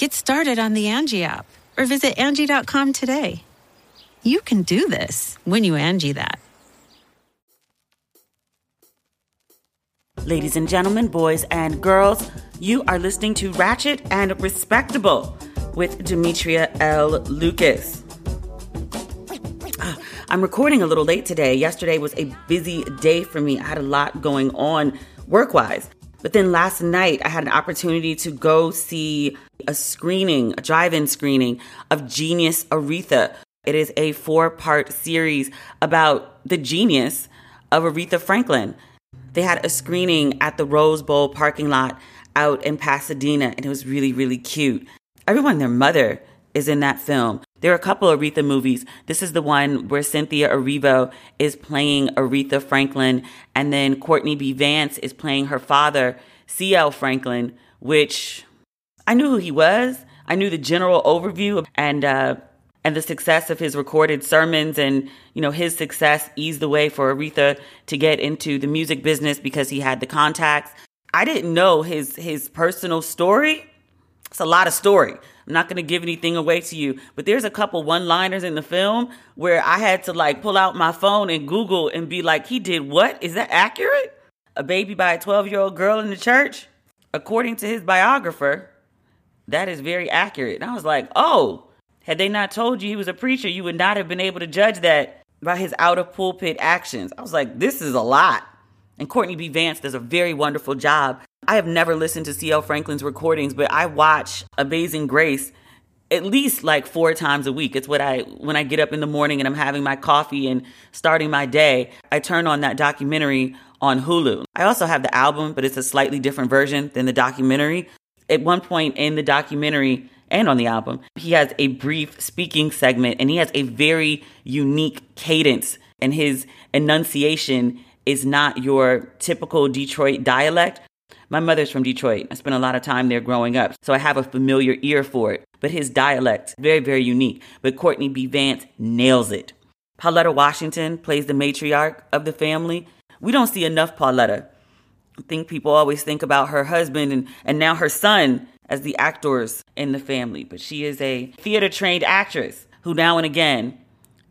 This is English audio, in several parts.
Get started on the Angi app or visit Angi.com today. You can do this when you Angi that. Ladies and gentlemen, boys and girls, you are listening to Ratchet and Respectable with Demetria L. Lucas. Ah, I'm recording a little late today. Yesterday was a busy day for me. I had a lot going on work wise. But then last night, I had an opportunity to go see a screening, a drive in screening of Genius Aretha. It is a four part series about the genius of Aretha Franklin. They had a screening at the Rose Bowl parking lot out in Pasadena, and it was really, really cute. Everyone, their mother, is in that film. There are a couple Aretha movies. This is the one where Cynthia Erivo is playing Aretha Franklin, and then Courtney B. Vance is playing her father, C.L. Franklin, which I knew who he was. I knew the general overview and uh, and the success of his recorded sermons, and you know his success eased the way for Aretha to get into the music business because he had the contacts. I didn't know his his personal story. It's a lot of story. I'm not going to give anything away to you, but there's a couple one liners in the film where I had to like pull out my phone and Google and be like, he did what? Is that accurate? A baby by a 12 year old girl in the church? According to his biographer, that is very accurate. And I was like, oh, had they not told you he was a preacher, you would not have been able to judge that by his out of pulpit actions. I was like, this is a lot. And Courtney B. Vance does a very wonderful job. I have never listened to C.L. Franklin's recordings, but I watch Amazing Grace at least like four times a week. It's what I, when I get up in the morning and I'm having my coffee and starting my day, I turn on that documentary on Hulu. I also have the album, but it's a slightly different version than the documentary. At one point in the documentary and on the album, he has a brief speaking segment and he has a very unique cadence and his enunciation is not your typical Detroit dialect. My mother's from Detroit. I spent a lot of time there growing up, so I have a familiar ear for it. But his dialect, very, very unique. But Courtney B. Vance nails it. Pauletta Washington plays the matriarch of the family. We don't see enough Pauletta. Think people always think about her husband and, and now her son as the actors in the family. But she is a theater trained actress who now and again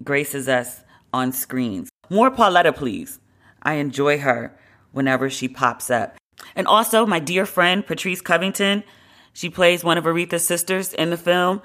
graces us on screens. More Pauletta, please. I enjoy her whenever she pops up. And also, my dear friend Patrice Covington, she plays one of Aretha's sisters in the film.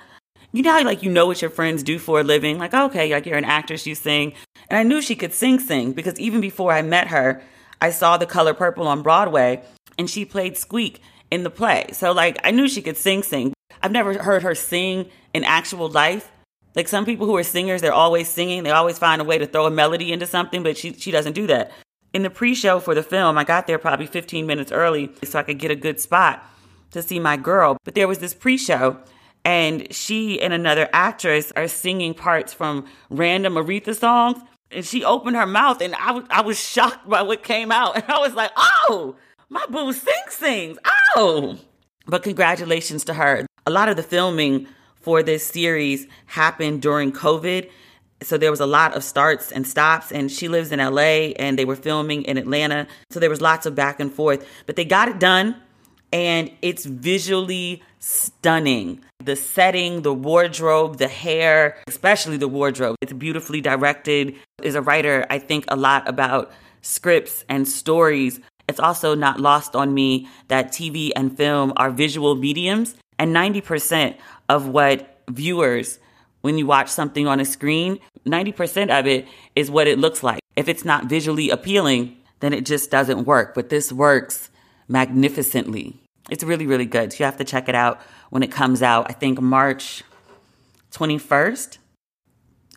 You know how like you know what your friends do for a living? Like, okay, like you're an actress, you sing. And I knew she could sing sing because even before I met her, I saw The Color Purple on Broadway and she played Squeak in the play. So like I knew she could sing sing. I've never heard her sing in actual life. Like some people who are singers, they're always singing. They always find a way to throw a melody into something, but she she doesn't do that. In the pre-show for the film, I got there probably 15 minutes early so I could get a good spot to see my girl. But there was this pre-show and she and another actress are singing parts from random Aretha songs. And she opened her mouth and I was, I was shocked by what came out. And I was like, oh, my boo sings sings. Oh. But congratulations to her. A lot of the filming for this series happened during COVID. So there was a lot of starts and stops, and she lives in LA and they were filming in Atlanta. So there was lots of back and forth, but they got it done and it's visually stunning. The setting, the wardrobe, the hair, especially the wardrobe, it's beautifully directed. Is a writer, I think a lot about scripts and stories. It's also not lost on me that TV and film are visual mediums, and 90% of what viewers, when you watch something on a screen, 90% of it is what it looks like. If it's not visually appealing, then it just doesn't work. But this works magnificently. It's really, really good. So you have to check it out when it comes out. I think March 21st.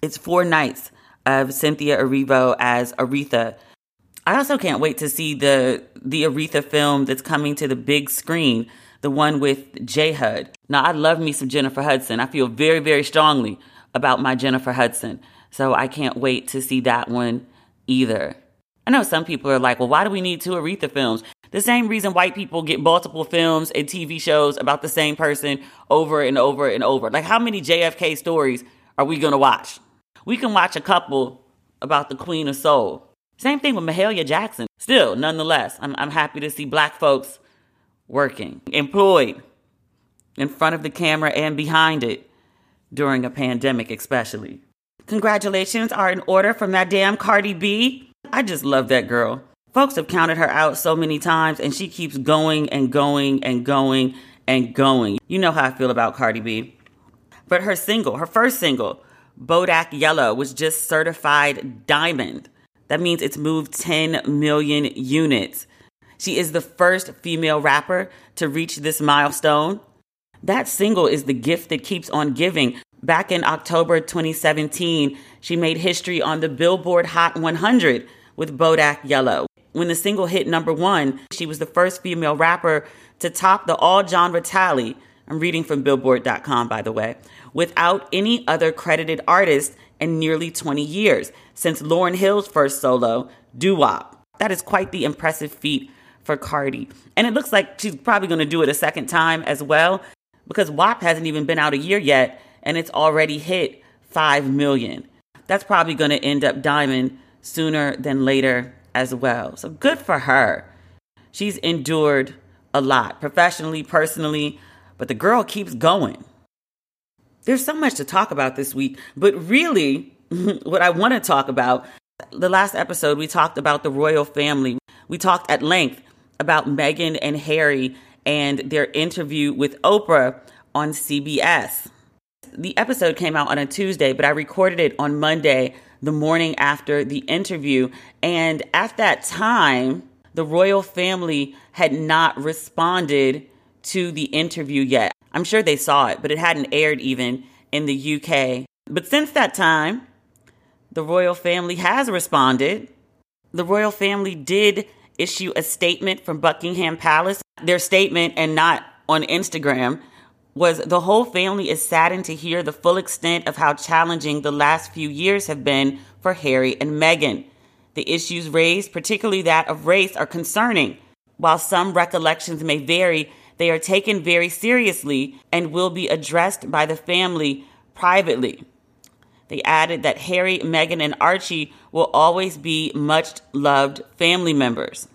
It's four nights of Cynthia Erivo as Aretha. I also can't wait to see the the Aretha film that's coming to the big screen, the one with J Hud. Now I love me some Jennifer Hudson. I feel very, very strongly about my Jennifer Hudson. So I can't wait to see that one either. I know some people are like, well, why do we need two Aretha films? The same reason white people get multiple films and TV shows about the same person over and over and over. Like, how many JFK stories are we to watch? We can watch a couple about the Queen of Soul. Same thing with Mahalia Jackson. Still, nonetheless, I'm, I'm happy to see black folks working, employed in front of the camera and behind it during a pandemic, especially. Congratulations are in order for Madame Cardi B. I just love that girl. Folks have counted her out so many times, and she keeps going and going and going and going. You know how I feel about Cardi B. But her single, her first single, Bodak Yellow, was just certified diamond. That means it's moved 10 million units. She is the first female rapper to reach this milestone. That single is the gift that keeps on giving. Back in October 2017, she made history on the Billboard Hot 100 with Bodak Yellow. When the single hit number one, she was the first female rapper to top the all genre tally. I'm reading from Billboard.com, by the way, without any other credited artist in nearly 20 years since Lauryn Hill's first solo, Doo Wop. That is quite the impressive feat for Cardi. And it looks like she's probably going to do it a second time as well because WAP hasn't even been out a year yet and it's already hit 5 million. That's probably going to end up diamond sooner than later as well. So good for her. She's endured a lot, professionally, personally, but the girl keeps going. There's so much to talk about this week, but really, what I want to talk about the last episode, we talked about the royal family. We talked at length about Meghan and Harry and their interview with Oprah on CBS. The episode came out on a Tuesday, but I recorded it on Monday the morning after the interview. And at that time, the royal family had not responded to the interview yet. I'm sure they saw it, but it hadn't aired even in the UK. But since that time, the royal family has responded. The royal family did issue a statement from Buckingham Palace. Their statement, and not on Instagram, was the whole family is saddened to hear the full extent of how challenging the last few years have been for Harry and Meghan. The issues raised, particularly that of race, are concerning. While some recollections may vary, they are taken very seriously and will be addressed by the family privately. They added that Harry, Meghan, and Archie will always be much loved family members.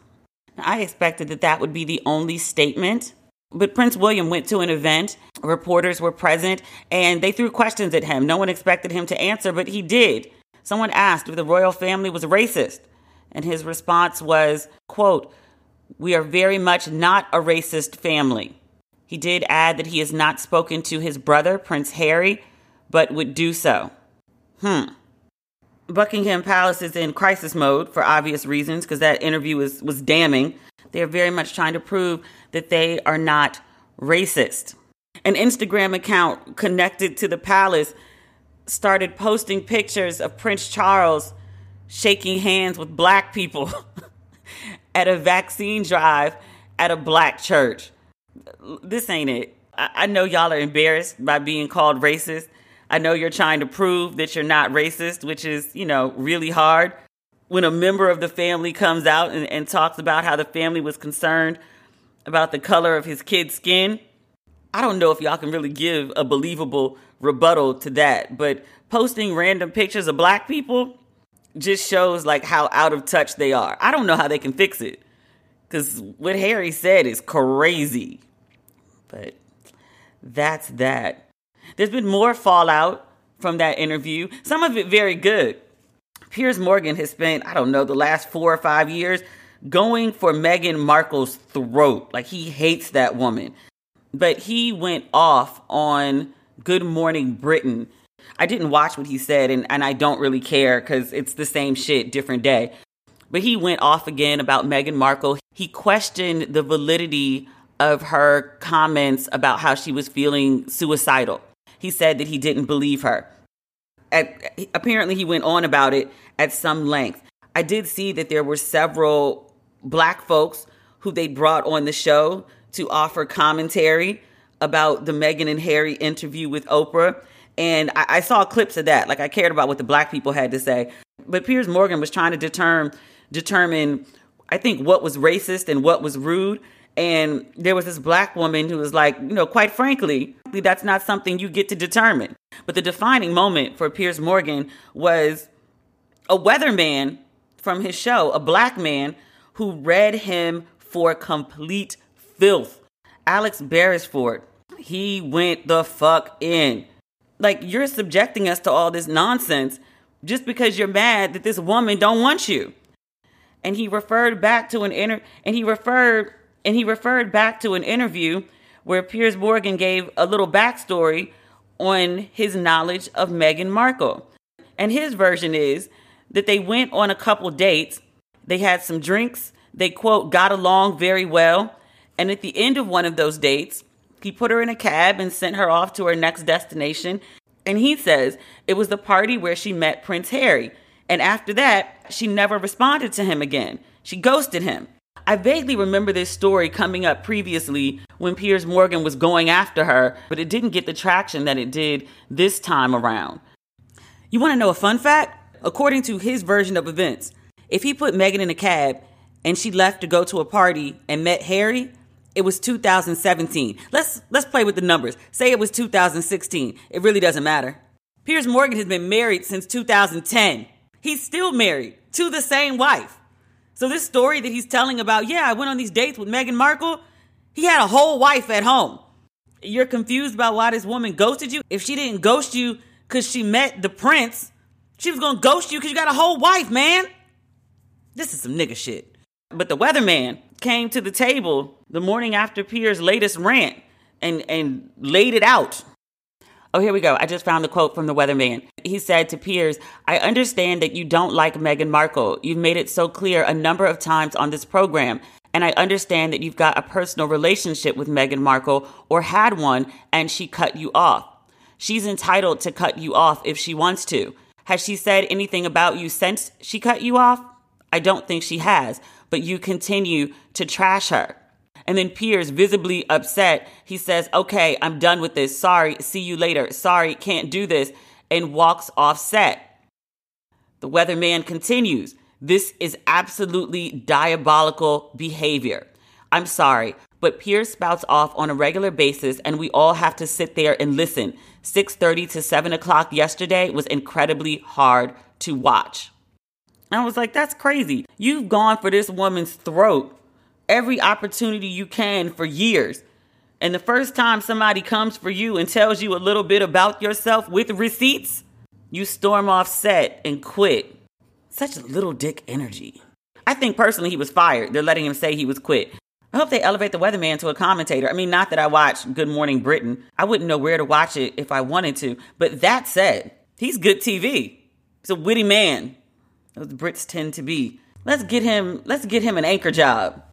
Now, I expected that that would be the only statement but Prince William went to an event, reporters were present, and they threw questions at him. No one expected him to answer, but he did. someone asked if the royal family was racist. And his response was, quote, We are very much not a racist family. He did add that he has not spoken to his brother, Prince Harry, but would do so. Hmm. Buckingham Palace is in crisis mode for obvious reasons because that interview was, was damning. They're very much trying to prove that they are not racist. An Instagram account connected to the palace started posting pictures of Prince Charles shaking hands with black people at a vaccine drive at a black church. This ain't it. I know y'all are embarrassed by being called racist. I know you're trying to prove that you're not racist, which is, you know, really hard. When a member of the family comes out and, and talks about how the family was concerned about the color of his kid's skin, I don't know if y'all can really give a believable rebuttal to that. But posting random pictures of black people just shows like how out of touch they are. I don't know how they can fix it. Cause what Harry said is crazy. But that's that. There's been more fallout from that interview, some of it very good. Piers Morgan has spent, I don't know, the last four or five years going for Meghan Markle's throat. Like he hates that woman. But he went off on Good Morning Britain. I didn't watch what he said, and, and I don't really care because it's the same shit, different day. But he went off again about Meghan Markle. He questioned the validity of her comments about how she was feeling suicidal. He said that he didn't believe her. At, apparently, he went on about it at some length. I did see that there were several black folks who they brought on the show to offer commentary about the Meghan and Harry interview with Oprah. And I, I, saw clips of that. Like I cared about what the black people had to say. But Piers Morgan was trying to determine determine, I think, what was racist and what was rude. And there was this black woman who was like, you know, quite frankly, that's not something you get to determine. But the defining moment for Piers Morgan was a weatherman from his show, a black man who read him for complete filth. Alex Beresford, he went the fuck in. Like you're subjecting us to all this nonsense just because you're mad that this woman don't want you. And he referred back to an inner and he referred and he referred back to an interview where Piers Morgan gave a little backstory on his knowledge of Meghan Markle. And his version is that they went on a couple dates, they had some drinks, they quote got along very well, and at the end of one of those dates, he put her in a cab and sent her off to her next destination. And he says it was the party where she met Prince Harry. And after that, she never responded to him again. She ghosted him. I vaguely remember this story coming up previously when Piers Morgan was going after her, but it didn't get the traction that it did this time around. You want to know a fun fact? According to his version of events, if he put Meghan in a cab and she left to go to a party and met Harry, it was 2017. Let's let's play with the numbers. Say it was 2016. It really doesn't matter. Piers Morgan has been married since 2010. He's still married to the same wife. So this story that he's telling about, yeah, I went on these dates with Meghan Markle, he had a whole wife at home. You're confused about why this woman ghosted you? If she didn't ghost you cuz she met the prince, she was to ghost you cuz you got a whole wife, man. This is some nigga shit. But the weatherman came to the table the morning after Pierre's latest rant and, and laid it out. Oh, here we go. I just found the quote from the weatherman. He said to Piers, I understand that you don't like Meghan Markle. You've made it so clear a number of times on this program. And I understand that you've got a personal relationship with Meghan Markle or had one and she cut you off. She's entitled to cut you off if she wants to. Has she said anything about you since she cut you off? I don't think she has but you continue to trash her. And then Piers, visibly upset, he says, Okay, I'm done with this. Sorry, see you later. Sorry, can't do this. And walks off set. The weatherman continues, This is absolutely diabolical behavior. I'm sorry, but Piers spouts off on a regular basis, and we all have to sit there and listen. 6:30 to 7 o'clock yesterday was incredibly hard to watch. I was like, that's crazy. You've gone for this woman's throat every opportunity you can for years. And the first time somebody comes for you and tells you a little bit about yourself with receipts, You storm off set and quit. Such little dick energy. I think personally he was fired. They're letting him say he was quit. I hope they elevate the weatherman to a commentator. I mean, not that I watch Good Morning Britain. I wouldn't know where to watch it if I wanted to. But that said, he's good TV. He's a witty man. Those Brits tend to be. Let's get him let's get him an anchor job.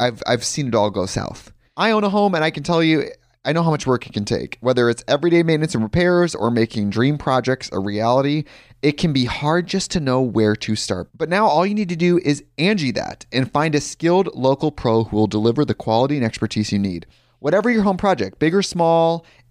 I've I've seen it all go south. I own a home, and I can tell you, I know how much work it can take. Whether it's everyday maintenance and repairs or making dream projects a reality, it can be hard just to know where to start. But now all you need to do is Angi that and find a skilled local pro who will deliver the quality and expertise you need. Whatever your home project, big or small,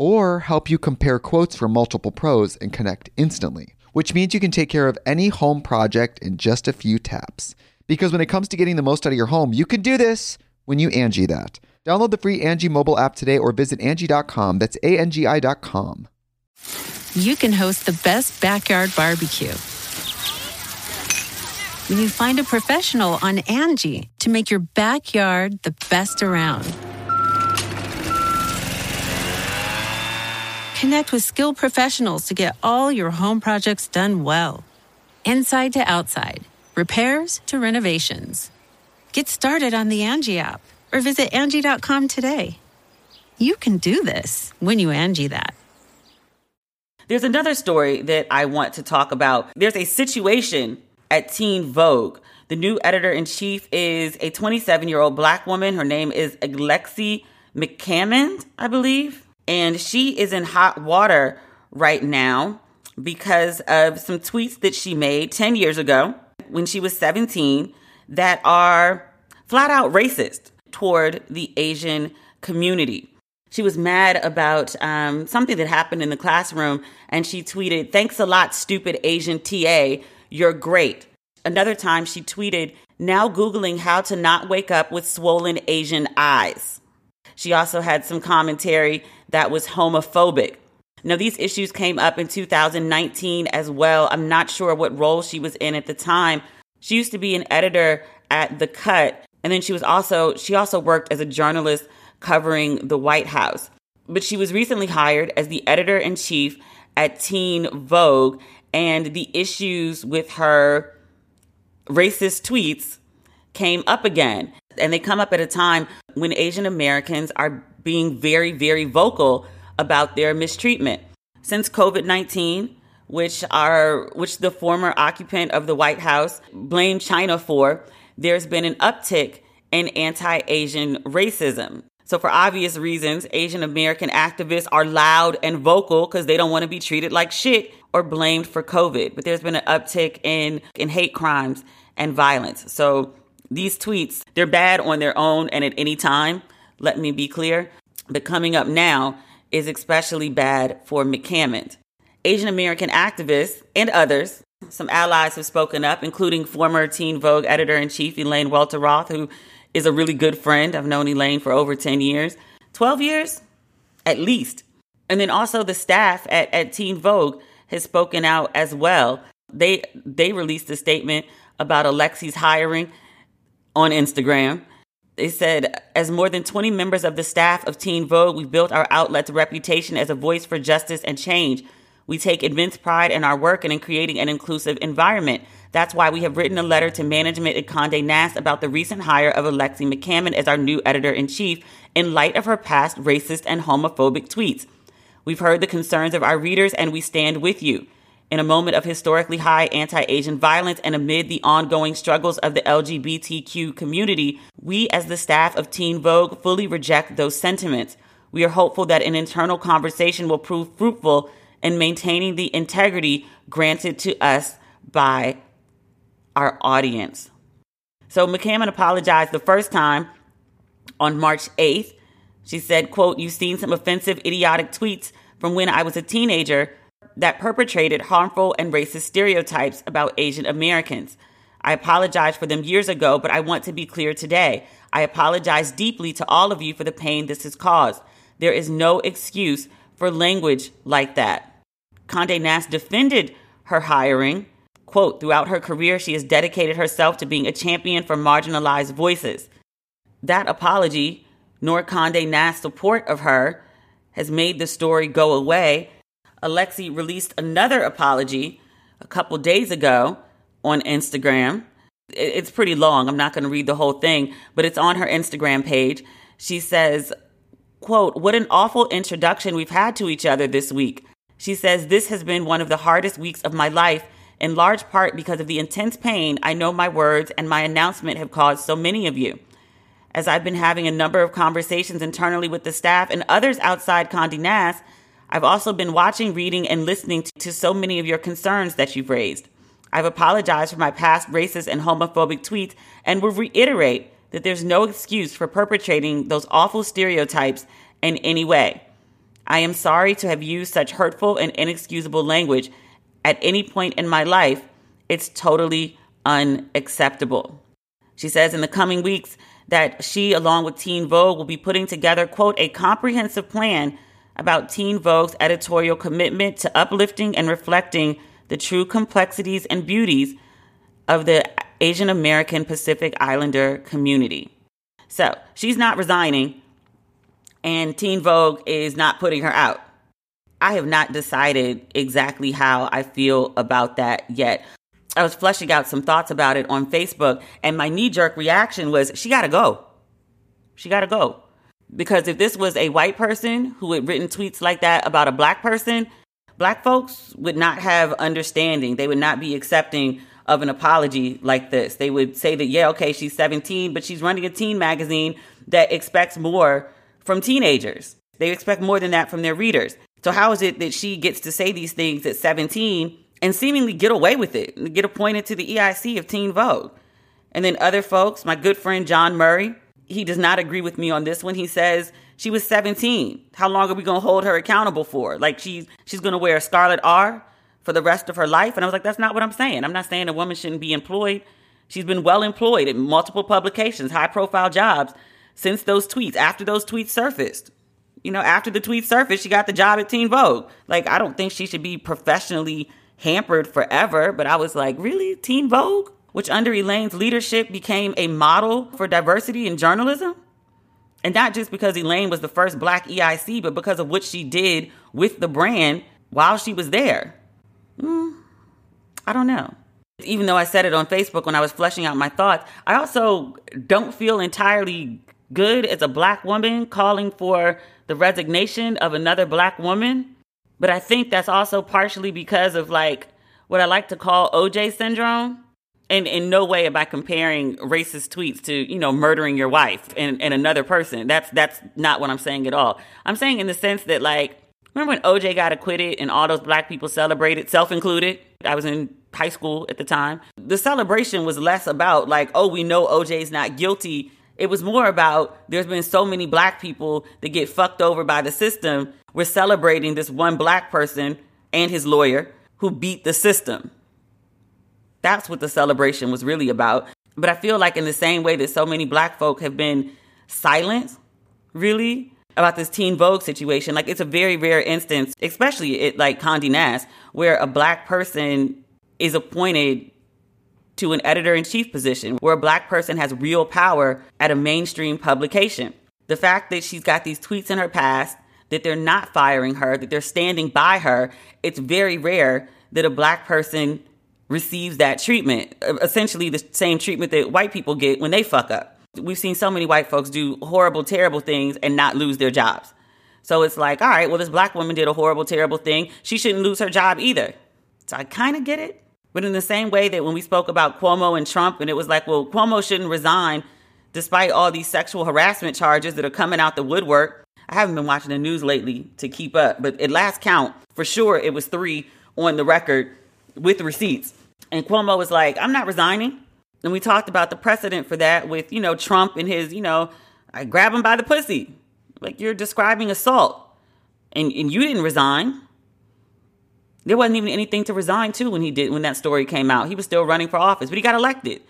or help you compare quotes from multiple pros and connect instantly, which means you can take care of any home project in just a few taps. Because when it comes to getting the most out of your home, you can do this when you Angi that. Download the free Angi mobile app today or visit Angi.com. That's A-N-G-I dot com. You can host the best backyard barbecue. When you find a professional on Angi to make your backyard the best around. Connect with skilled professionals to get all your home projects done well. Inside to outside, repairs to renovations. Get started on the Angi app or visit Angi.com today. You can do this when you Angi that. There's another story that I want to talk about. There's a situation at Teen Vogue. The new editor in chief is a 27 year old black woman. Her name is Alexi McCammond, I believe. And she is in hot water right now because of some tweets that she made 10 years ago when she was 17 that are flat out racist toward the Asian community. She was mad about um, something that happened in the classroom, and she tweeted, Thanks a lot, stupid Asian TA. You're great. Another time, she tweeted, Now Googling how to not wake up with swollen Asian eyes. She also had some commentary that was homophobic. Now, these issues came up in 2019 as well. I'm not sure what role she was in at the time. She used to be an editor at The Cut, and then she was also she also worked as a journalist covering the White House. But she was recently hired as the editor in chief at Teen Vogue, and the issues with her racist tweets came up again. And they come up at a time when Asian Americans are being very, very vocal about their mistreatment. Since COVID 19, which are which the former occupant of the White House blamed China for, there's been an uptick in anti-Asian racism. So for obvious reasons, Asian American activists are loud and vocal because they don't want to be treated like shit or blamed for COVID. But there's been an uptick in, in hate crimes and violence. So these tweets, they're bad on their own and at any time. Let me be clear. But coming up now is especially bad for McCammond. Asian American activists and others, some allies have spoken up, including former Teen Vogue editor in chief Elaine Welteroth, who is a really good friend. I've known Elaine for over 10 years, 12 years at least. And then also the staff at, at Teen Vogue has spoken out as well. They they released a statement about Alexi's hiring on Instagram. They said, as more than 20 members of the staff of Teen Vogue, we've built our outlet's reputation as a voice for justice and change. We take immense pride in our work and in creating an inclusive environment. That's why we have written a letter to management at Condé Nast about the recent hire of Alexi McCammond as our new editor in chief in light of her past racist and homophobic tweets. We've heard the concerns of our readers and we stand with you. In a moment of historically high anti Asian violence and amid the ongoing struggles of the LGBTQ community, we as the staff of Teen Vogue fully reject those sentiments. We are hopeful that an internal conversation will prove fruitful in maintaining the integrity granted to us by our audience. So McCammond apologized the first time on March 8th. She said, quote, You've seen some offensive, idiotic tweets from when I was a teenager that perpetrated harmful and racist stereotypes about Asian Americans. I apologized for them years ago, but I want to be clear today. I apologize deeply to all of you for the pain this has caused. There is no excuse for language like that. Conde Nast defended her hiring. Quote, throughout her career, she has dedicated herself to being a champion for marginalized voices. That apology, nor Conde Nast's support of her, has made the story go away Alexi released another apology a couple days ago on Instagram. It's pretty long. I'm not going to read the whole thing, but it's on her Instagram page. She says, quote, what an awful introduction we've had to each other this week. She says, this has been one of the hardest weeks of my life, in large part because of the intense pain I know my words and my announcement have caused so many of you. As I've been having a number of conversations internally with the staff and others outside Condé Nast, I've also been watching, reading, and listening to so many of your concerns that you've raised. I've apologized for my past racist and homophobic tweets and will reiterate that there's no excuse for perpetrating those awful stereotypes in any way. I am sorry to have used such hurtful and inexcusable language at any point in my life. It's totally unacceptable. She says in the coming weeks that she, along with Teen Vogue, will be putting together, quote, a comprehensive plan about Teen Vogue's editorial commitment to uplifting and reflecting the true complexities and beauties of the Asian American Pacific Islander community. So she's not resigning, and Teen Vogue is not putting her out. I have not decided exactly how I feel about that yet. I was fleshing out some thoughts about it on Facebook, and my knee jerk reaction was she gotta go. She gotta go. Because if this was a white person who had written tweets like that about a black person, black folks would not have understanding. They would not be accepting of an apology like this. They would say that, yeah, okay, she's 17, but she's running a teen magazine that expects more from teenagers. They expect more than that from their readers. So, how is it that she gets to say these things at 17 and seemingly get away with it, get appointed to the EIC of Teen Vogue? And then other folks, my good friend John Murray, he does not agree with me on this one. He says she was 17. How long are we going to hold her accountable for? Like she's she's going to wear a scarlet R for the rest of her life? And I was like, that's not what I'm saying. I'm not saying a woman shouldn't be employed. She's been well employed in multiple publications, high profile jobs since those tweets, after those tweets surfaced. You know, after the tweets surfaced, she got the job at Teen Vogue. Like, I don't think she should be professionally hampered forever, but I was like, really? Teen Vogue? Which under Elaine's leadership became a model for diversity in journalism. And not just because Elaine was the first black EIC, but because of what she did with the brand while she was there. Mm, I don't know. Even though I said it on Facebook when I was fleshing out my thoughts, I also don't feel entirely good as a black woman calling for the resignation of another black woman. But I think that's also partially because of like what I like to call OJ syndrome and in no way am I comparing racist tweets to, you know, murdering your wife and, and another person. That's that's not what I'm saying at all. I'm saying in the sense that like remember when OJ got acquitted and all those black people celebrated, self included? I was in high school at the time. The celebration was less about like, oh, we know OJ's not guilty. It was more about there's been so many black people that get fucked over by the system. We're celebrating this one black person and his lawyer who beat the system. That's what the celebration was really about. But I feel like in the same way that so many black folk have been silent, really, about this Teen Vogue situation, like it's a very rare instance, especially like Condé Nast, where a black person is appointed to an editor in chief position, where a black person has real power at a mainstream publication. The fact that she's got these tweets in her past, that they're not firing her, that they're standing by her, it's very rare that a black person receives that treatment, uh, essentially the same treatment that white people get when they fuck up. We've seen so many white folks do horrible, terrible things and not lose their jobs. So it's like, all right, well, this black woman did a horrible, terrible thing. She shouldn't lose her job either. So I kind of get it. But in the same way that when we spoke about Cuomo and Trump, and it was like, well, Cuomo shouldn't resign despite all these sexual harassment charges that are coming out the woodwork. I haven't been watching the news lately to keep up, but at last count, for sure, it was three on the record with receipts. And Cuomo was like, I'm not resigning. And we talked about the precedent for that with, you know, Trump and his, you know, I grab him by the pussy. Like you're describing assault. And and you didn't resign. There wasn't even anything to resign to when he did when that story came out. He was still running for office, but he got elected.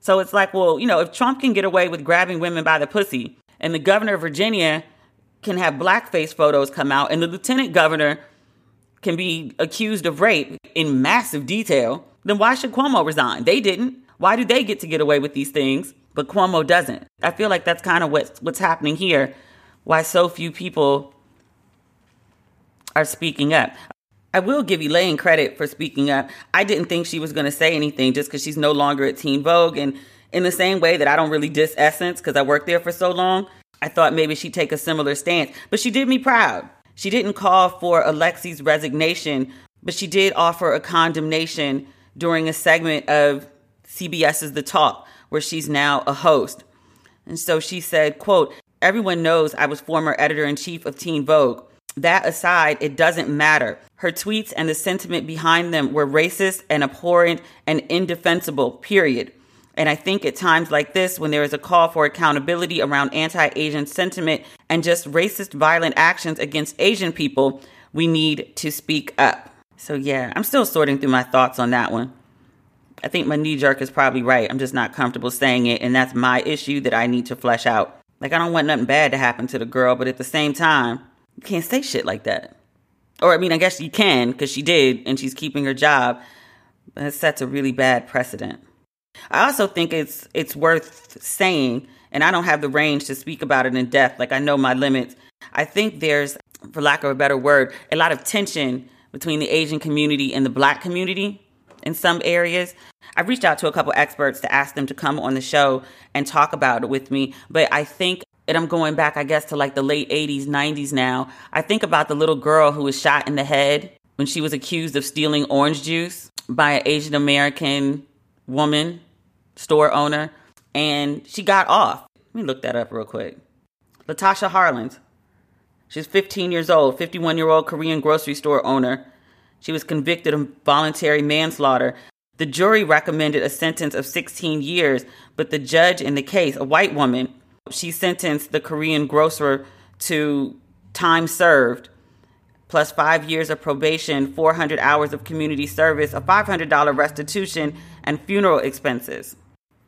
So it's like, well, you know, if Trump can get away with grabbing women by the pussy and the governor of Virginia can have blackface photos come out and the lieutenant governor can be accused of rape in massive detail, then why should Cuomo resign? They didn't. Why do they get to get away with these things, but Cuomo doesn't? I feel like that's kind of what's, what's happening here. Why so few people are speaking up. I will give Elaine credit for speaking up. I didn't think she was going to say anything just because she's no longer at Teen Vogue. And in the same way that I don't really diss Essence because I worked there for so long, I thought maybe she'd take a similar stance. But she did me proud. She didn't call for Alexi's resignation, but she did offer a condemnation during a segment of CBS's The Talk, where she's now a host. And so she said, quote, Everyone knows I was former editor in chief of Teen Vogue. That aside, it doesn't matter. Her tweets and the sentiment behind them were racist and abhorrent and indefensible, period. And I think at times like this, when there is a call for accountability around anti Asian sentiment and just racist, violent actions against Asian people, we need to speak up. So, yeah, I'm still sorting through my thoughts on that one. I think my knee jerk is probably right. I'm just not comfortable saying it, and that's my issue that I need to flesh out. Like, I don't want nothing bad to happen to the girl, but at the same time, you can't say shit like that. Or, I mean, I guess you can because she did and she's keeping her job. But it sets a really bad precedent. I also think it's it's worth saying, and I don't have the range to speak about it in depth. Like I know my limits. I think there's, for lack of a better word, a lot of tension between the Asian community and the Black community in some areas. I've reached out to a couple experts to ask them to come on the show and talk about it with me. But I think, and I'm going back, I guess, to like the late 80s, 90s now. I think about the little girl who was shot in the head when she was accused of stealing orange juice by an Asian American woman, store owner, and she got off. Let me look that up real quick. Latasha Harlins. She's 15 years old, 51 year old Korean grocery store owner. She was convicted of voluntary manslaughter. The jury recommended a sentence of 16 years, but the judge in the case, a white woman, she sentenced the Korean grocer to time served plus five years of probation, 400 hours of community service, a $500 restitution, and funeral expenses.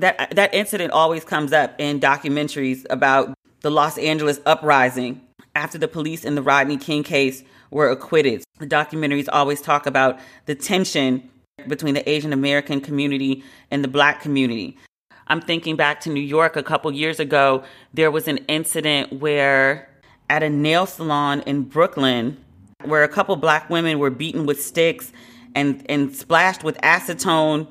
That, that incident always comes up in documentaries about the Los Angeles uprising after the police in the Rodney King case were acquitted. The documentaries always talk about the tension between the Asian American community and the black community. I'm thinking back to New York a couple years ago. There was an incident where at a nail salon in Brooklyn, where a couple black women were beaten with sticks and, and splashed with acetone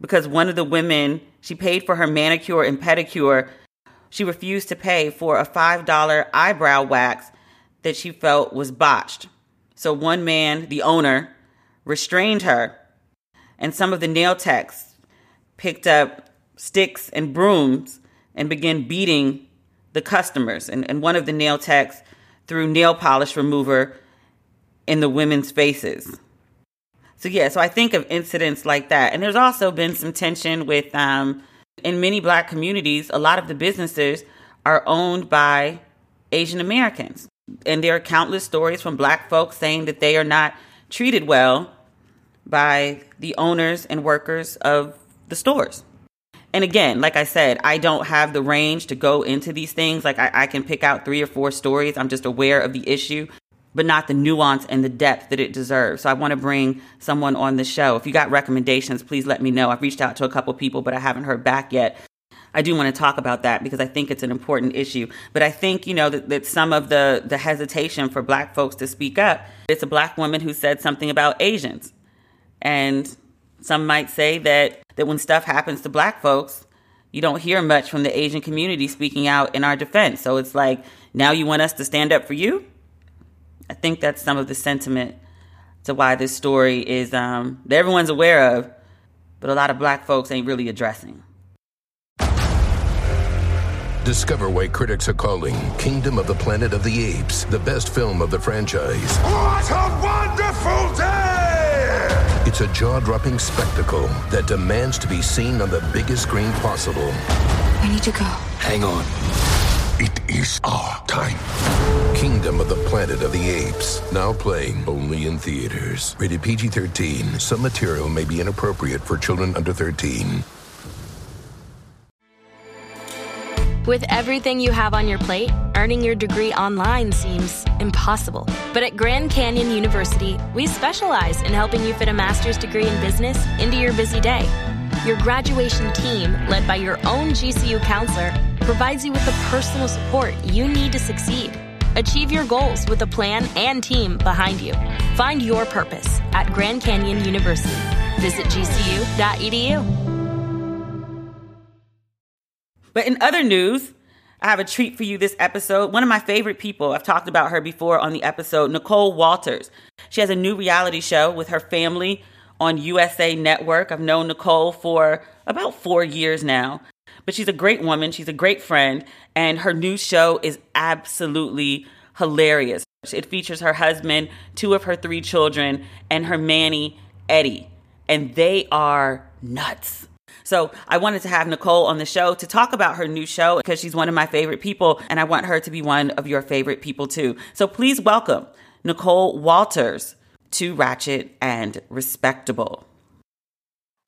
because one of the women, she paid for her manicure and pedicure. She refused to pay for a $5 eyebrow wax that she felt was botched. So one man, the owner, restrained her, and some of the nail techs picked up sticks and brooms and began beating the customers. And, and one of the nail techs threw nail polish remover in the women's faces. So yeah, so I think of incidents like that. And there's also been some tension with um, in many black communities, a lot of the businesses are owned by Asian Americans and there are countless stories from black folks saying that they are not treated well by the owners and workers of the stores. And again, like I said, I don't have the range to go into these things. Like I, I, can pick out three or four stories. I'm just aware of the issue, but not the nuance and the depth that it deserves. So I want to bring someone on the show. If you got recommendations, please let me know. I've reached out to a couple people, but I haven't heard back yet. I do want to talk about that because I think it's an important issue. But I think, you know, that, that, some of the, the hesitation for black folks to speak up, it's a black woman who said something about Asians. And some might say that, that when stuff happens to black folks, you don't hear much from the Asian community speaking out in our defense. So it's like, now you want us to stand up for you? I think that's some of the sentiment to why this story is um, that everyone's aware of, but a lot of black folks ain't really addressing. Discover why critics are calling Kingdom of the Planet of the Apes the best film of the franchise. What a wonderful day! It's a jaw dropping spectacle that demands to be seen on the biggest screen possible. I need to go. Hang on. It is our time. Kingdom of the Planet of the Apes. Now playing only in theaters. Rated PG 13. Some material may be inappropriate for children under 13. With everything you have on your plate, earning your degree online seems impossible. But at Grand Canyon University, we specialize in helping you fit a master's degree in business into your busy day. Your graduation team, led by your own GCU counselor, provides you with the personal support you need to succeed. Achieve your goals with a plan and team behind you. Find your purpose at Grand Canyon University. Visit gcu.edu. But in other news, I have a treat for you this episode. One of my favorite people, I've talked about her before on the episode, Nicole Walters. She has a new reality show with her family on USA Network. I've known Nicole for about four years now, but she's a great woman. She's a great friend, and her new show is absolutely hilarious. It features her husband, two of her three children, and her Manny, Eddie, and they are nuts. So I wanted to have Nicole on the show to talk about her new show because she's one of my favorite people and I want her to be one of your favorite people too. So please welcome Nicole Walters to Ratchet and Respectable.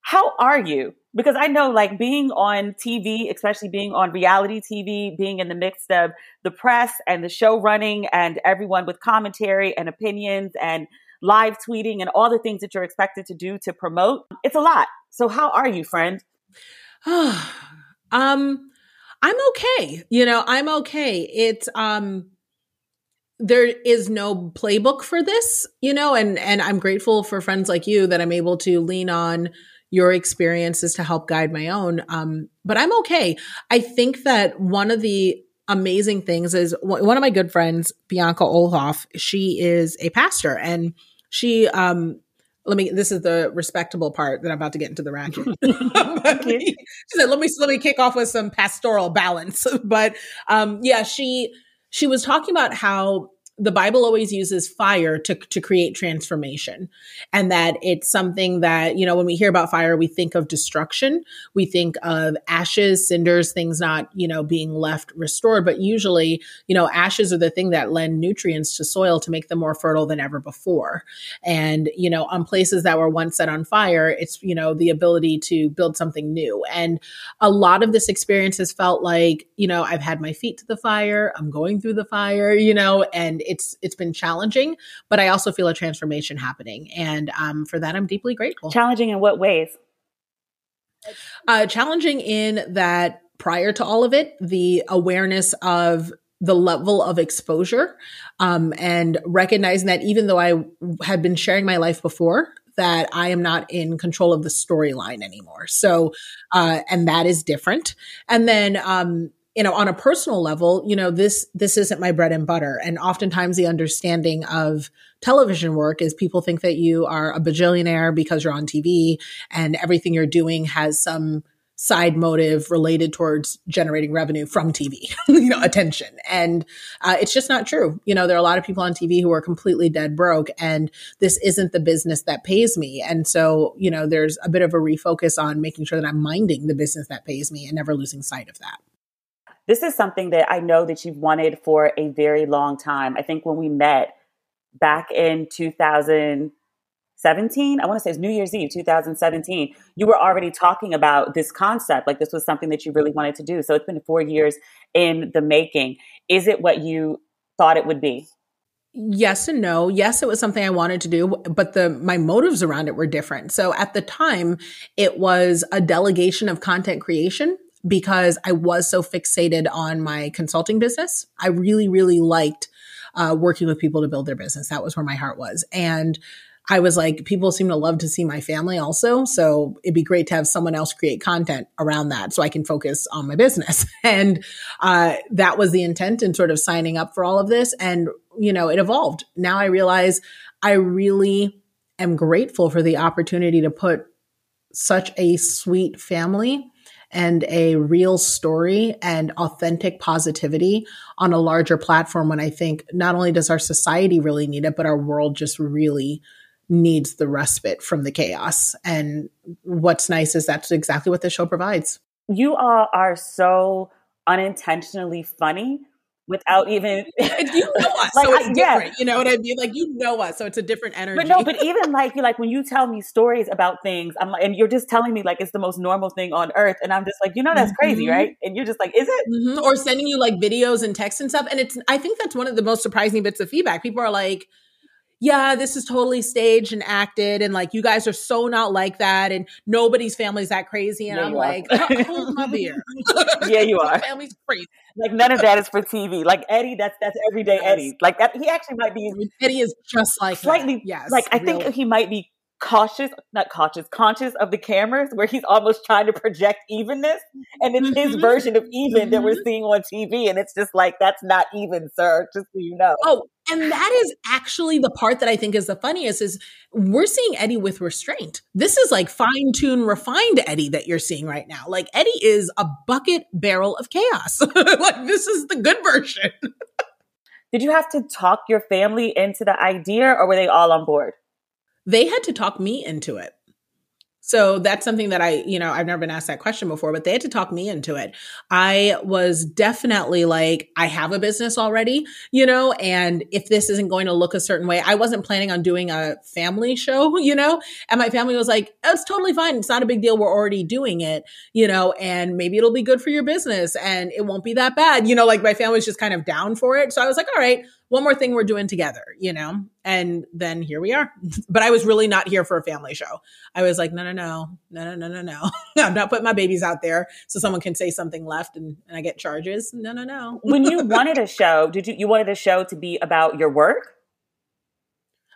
How are you? Because I know like being on TV, especially being on reality TV, being in the midst of the press and the show running and everyone with commentary and opinions and live tweeting and all the things that you're expected to do to promote, it's a lot. So how are you, friend? um, I'm okay. You know, I'm okay. It's um there is no playbook for this, you know, and and I'm grateful for friends like you that I'm able to lean on your experiences to help guide my own. Um, but I'm okay. I think that one of the amazing things is one of my good friends, Bianca Olthoff, she is a pastor and she um let me this is the respectable part that i'm about to get into the ratchet she said let me let me kick off with some pastoral balance but um yeah she she was talking about how the Bible always uses fire to, to create transformation. And that it's something that, you know, when we hear about fire, we think of destruction. We think of ashes, cinders, things not, you know, being left restored. But usually, you know, ashes are the thing that lend nutrients to soil to make them more fertile than ever before. And, you know, on places that were once set on fire, it's, you know, the ability to build something new. And a lot of this experience has felt like, you know, I've had my feet to the fire, I'm going through the fire, you know, and it's it's been challenging, but I also feel a transformation happening, and um, for that I'm deeply grateful. Challenging in what ways? Uh, challenging in that prior to all of it, the awareness of the level of exposure um, and recognizing that even though I had been sharing my life before, that I am not in control of the storyline anymore. So, uh, and that is different. And then, um, you know, on a personal level, you know, this, this isn't my bread and butter. And oftentimes the understanding of television work is people think that you are a bajillionaire because you're on TV and everything you're doing has some side motive related towards generating revenue from TV, you know, attention. And uh, it's just not true. You know, there are a lot of people on TV who are completely dead broke, and this isn't the business that pays me. And so, you know, there's a bit of a refocus on making sure that I'm minding the business that pays me and never losing sight of that this is something that I know that you've wanted for a very long time. I think when we met back in 2017, I want to say it's New Year's Eve 2017, you were already talking about this concept. Like this was something that you really wanted to do. So it's been four years in the making. Is it what you thought it would be? Yes and no. Yes, it was something I wanted to do, but the my motives around it were different. So at the time, it was a delegation of content creation because I was so fixated on my consulting business. I really, really liked uh, working with people to build their business. That was where my heart was. And I was like, people seem to love to see my family also. So it'd be great to have someone else create content around that so I can focus on my business. And uh, that was the intent in sort of signing up for all of this. And, you know, it evolved. Now I realize I really am grateful for the opportunity to put such a sweet family and a real story and authentic positivity on a larger platform when I think not only does our society really need it, but our world just really needs the respite from the chaos. And what's nice is that's exactly what the show provides. You all are so unintentionally funny without even you know us, like, so it's different. Yeah. You know what I mean? Like you know us, so it's a different energy. But no, but even like you like when you tell me stories about things, I'm like, and you're just telling me like it's the most normal thing on earth, and I'm just like, you know, that's crazy, mm-hmm. right? And you're just like, is it? Mm-hmm. Or sending you like videos and texts and stuff, and it's. I think that's one of the most surprising bits of feedback. People are like yeah, this is totally staged and acted, and like you guys are so not like that, and nobody's family's that crazy. And yeah, I'm like, hold my beer. yeah, you are. family's crazy. Like none of that is for TV. Like Eddie, that's that's everyday yes. Eddie. Like that, he actually might be. Eddie is just like slightly. That. Yes, like I real. think he might be cautious, not cautious, conscious of the cameras where he's almost trying to project evenness. And it's mm-hmm. his version of even mm-hmm. that we're mm-hmm. seeing on TV. And it's just like, that's not even, sir, just so you know. Oh, and that is actually the part that I think is the funniest is we're seeing Eddie with restraint. This is like fine-tuned, refined Eddie that you're seeing right now. Like Eddie is a bucket barrel of chaos. like this is the good version. Did you have to talk your family into the idea or were they all on board? They had to talk me into it. So that's something that I, you know, I've never been asked that question before, but they had to talk me into it. I was definitely like, I have a business already, you know, and if this isn't going to look a certain way, I wasn't planning on doing a family show, you know, and my family was like, it's totally fine. It's not a big deal. We're already doing it, you know, and maybe it'll be good for your business and it won't be that bad. You know, like my family was just kind of down for it. So I was like, all right, one more thing we're doing together, you know? And then here we are. but I was really not here for a family show. I was like, no, no, no, no, no, no, no, no. I'm not putting my babies out there so someone can say something left and, and I get charges. No, no, no. when you wanted a show, did you, you wanted a show to be about your work?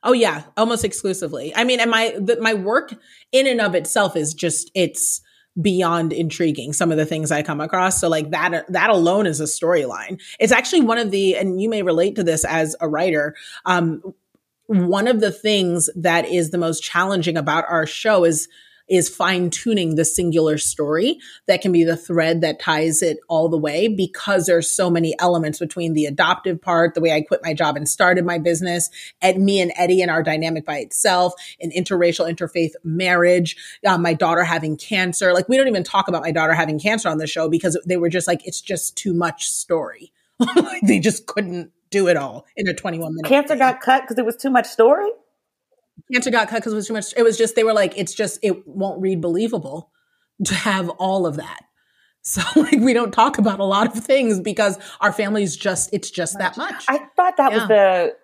Oh yeah, almost exclusively. I mean, and my the, my work in and of itself is just it's beyond intriguing some of the things i come across. So like that that alone is a storyline. It's actually one of the and you may relate to this as a writer um one of the things that is the most challenging about our show is is fine tuning the singular story that can be the thread that ties it all the way because there's so many elements between the adoptive part, the way I quit my job and started my business, and me and Eddie and our dynamic by itself, an interracial interfaith marriage, uh, my daughter having cancer. Like we don't even talk about my daughter having cancer on the show because they were just like, it's just too much story. they just couldn't do it all in a 21 minute. Cancer got cut because it was too much story? Cancer got cut because it was too much. It was just they were like, it's just it won't read believable to have all of that. So like we don't talk about a lot of things because our family's just it's just that much. I thought that yeah. was the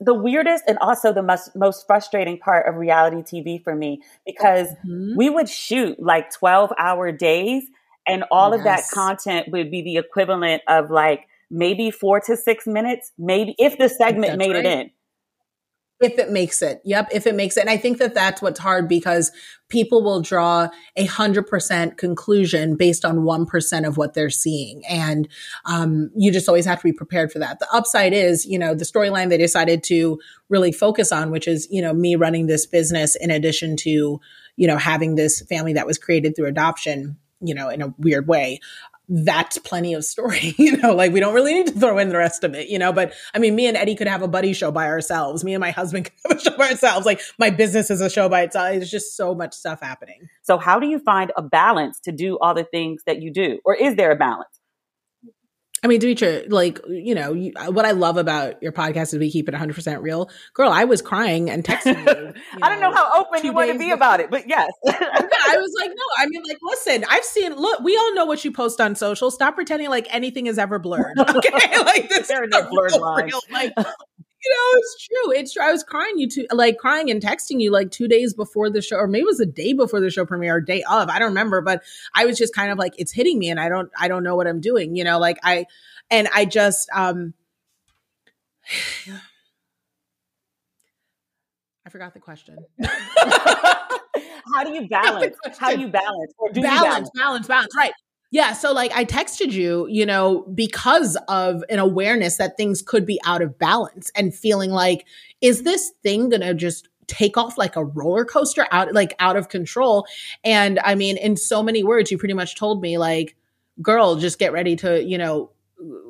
the weirdest and also the most, most frustrating part of reality TV for me because mm-hmm. we would shoot like 12 hour days and all yes. of that content would be the equivalent of like maybe 4 to 6 minutes maybe if the segment made right. it in if it makes it. Yep. If it makes it. And I think that that's what's hard because people will draw a hundred percent conclusion based on 1% of what they're seeing. And, um, you just always have to be prepared for that. The upside is, you know, the storyline they decided to really focus on, which is, you know, me running this business in addition to, you know, having this family that was created through adoption you know, in a weird way that's plenty of story, you know, like we don't really need to throw in the rest of it, you know, but I mean, me and Eddie could have a buddy show by ourselves. Me and my husband could have a show by ourselves. Like my business is a show by itself. There's just so much stuff happening. So how do you find a balance to do all the things that you do? Or is there a balance? I mean, Demetria, like, you know, you, what I love about your podcast is we keep it 100% real. Girl, I was crying and texting you. you I don't know how open you want to be before. about it, but yes. I was like, no, I mean, like, listen, I've seen, look, we all know what you post on social. Stop pretending like anything is ever blurred. Okay. like, this there are no blurred lines. Like, know, it's true. It's true. I was crying you to like crying and texting you like two days before the show, or maybe it was a day before the show premiere, or day of. I don't remember, but I was just kind of like, it's hitting me, and I don't, I don't know what I'm doing. You know, like I, and I just, um, I forgot the question. How do you balance? How do you balance? Or do balance, you balance, balance, balance. Right. Yeah. So like I texted you, you know, because of an awareness that things could be out of balance and feeling like, is this thing going to just take off like a roller coaster out like out of control? And i mean in so many words you pretty much told me like girl just get ready to you know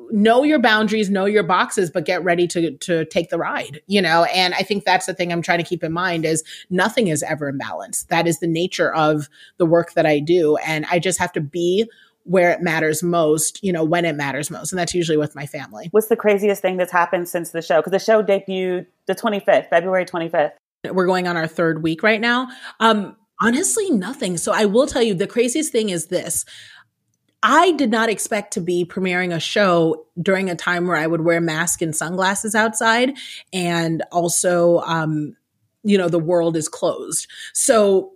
know your boundaries know your boxes but get ready to to take the ride you know? And i think that's the thing i'm trying to keep in mind is nothing is ever in balance. That is the nature of the work that i do. And i just have to be where it matters most, you know, when it matters most. And that's usually with my family. What's the craziest thing that's happened since the show? Because the show debuted the 25th, February 25th. We're going on our third week right now. Um, honestly, nothing. So I will tell you the craziest thing is this. I did not expect to be premiering a show during a time where I would wear mask and sunglasses outside and also um, you know the world is closed. So